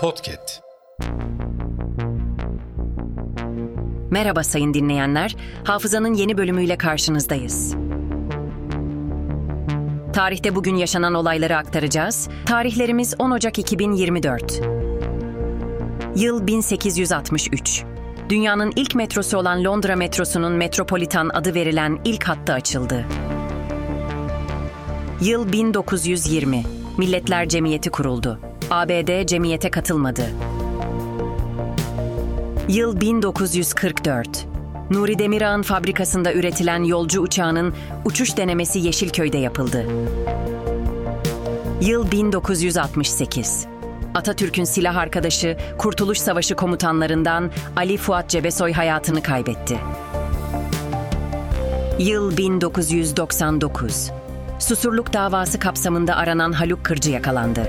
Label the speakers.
Speaker 1: Podcast.
Speaker 2: Merhaba sayın dinleyenler. Hafızanın yeni bölümüyle karşınızdayız. Tarihte bugün yaşanan olayları aktaracağız. Tarihlerimiz 10 Ocak 2024. Yıl 1863. Dünyanın ilk metrosu olan Londra metrosunun Metropolitan adı verilen ilk hattı açıldı. Yıl 1920. Milletler Cemiyeti kuruldu. ABD cemiyete katılmadı. Yıl 1944. Nuri Demirağ'ın fabrikasında üretilen yolcu uçağının uçuş denemesi Yeşilköy'de yapıldı. Yıl 1968. Atatürk'ün silah arkadaşı Kurtuluş Savaşı komutanlarından Ali Fuat Cebesoy hayatını kaybetti. Yıl 1999. Susurluk davası kapsamında aranan Haluk Kırcı yakalandı.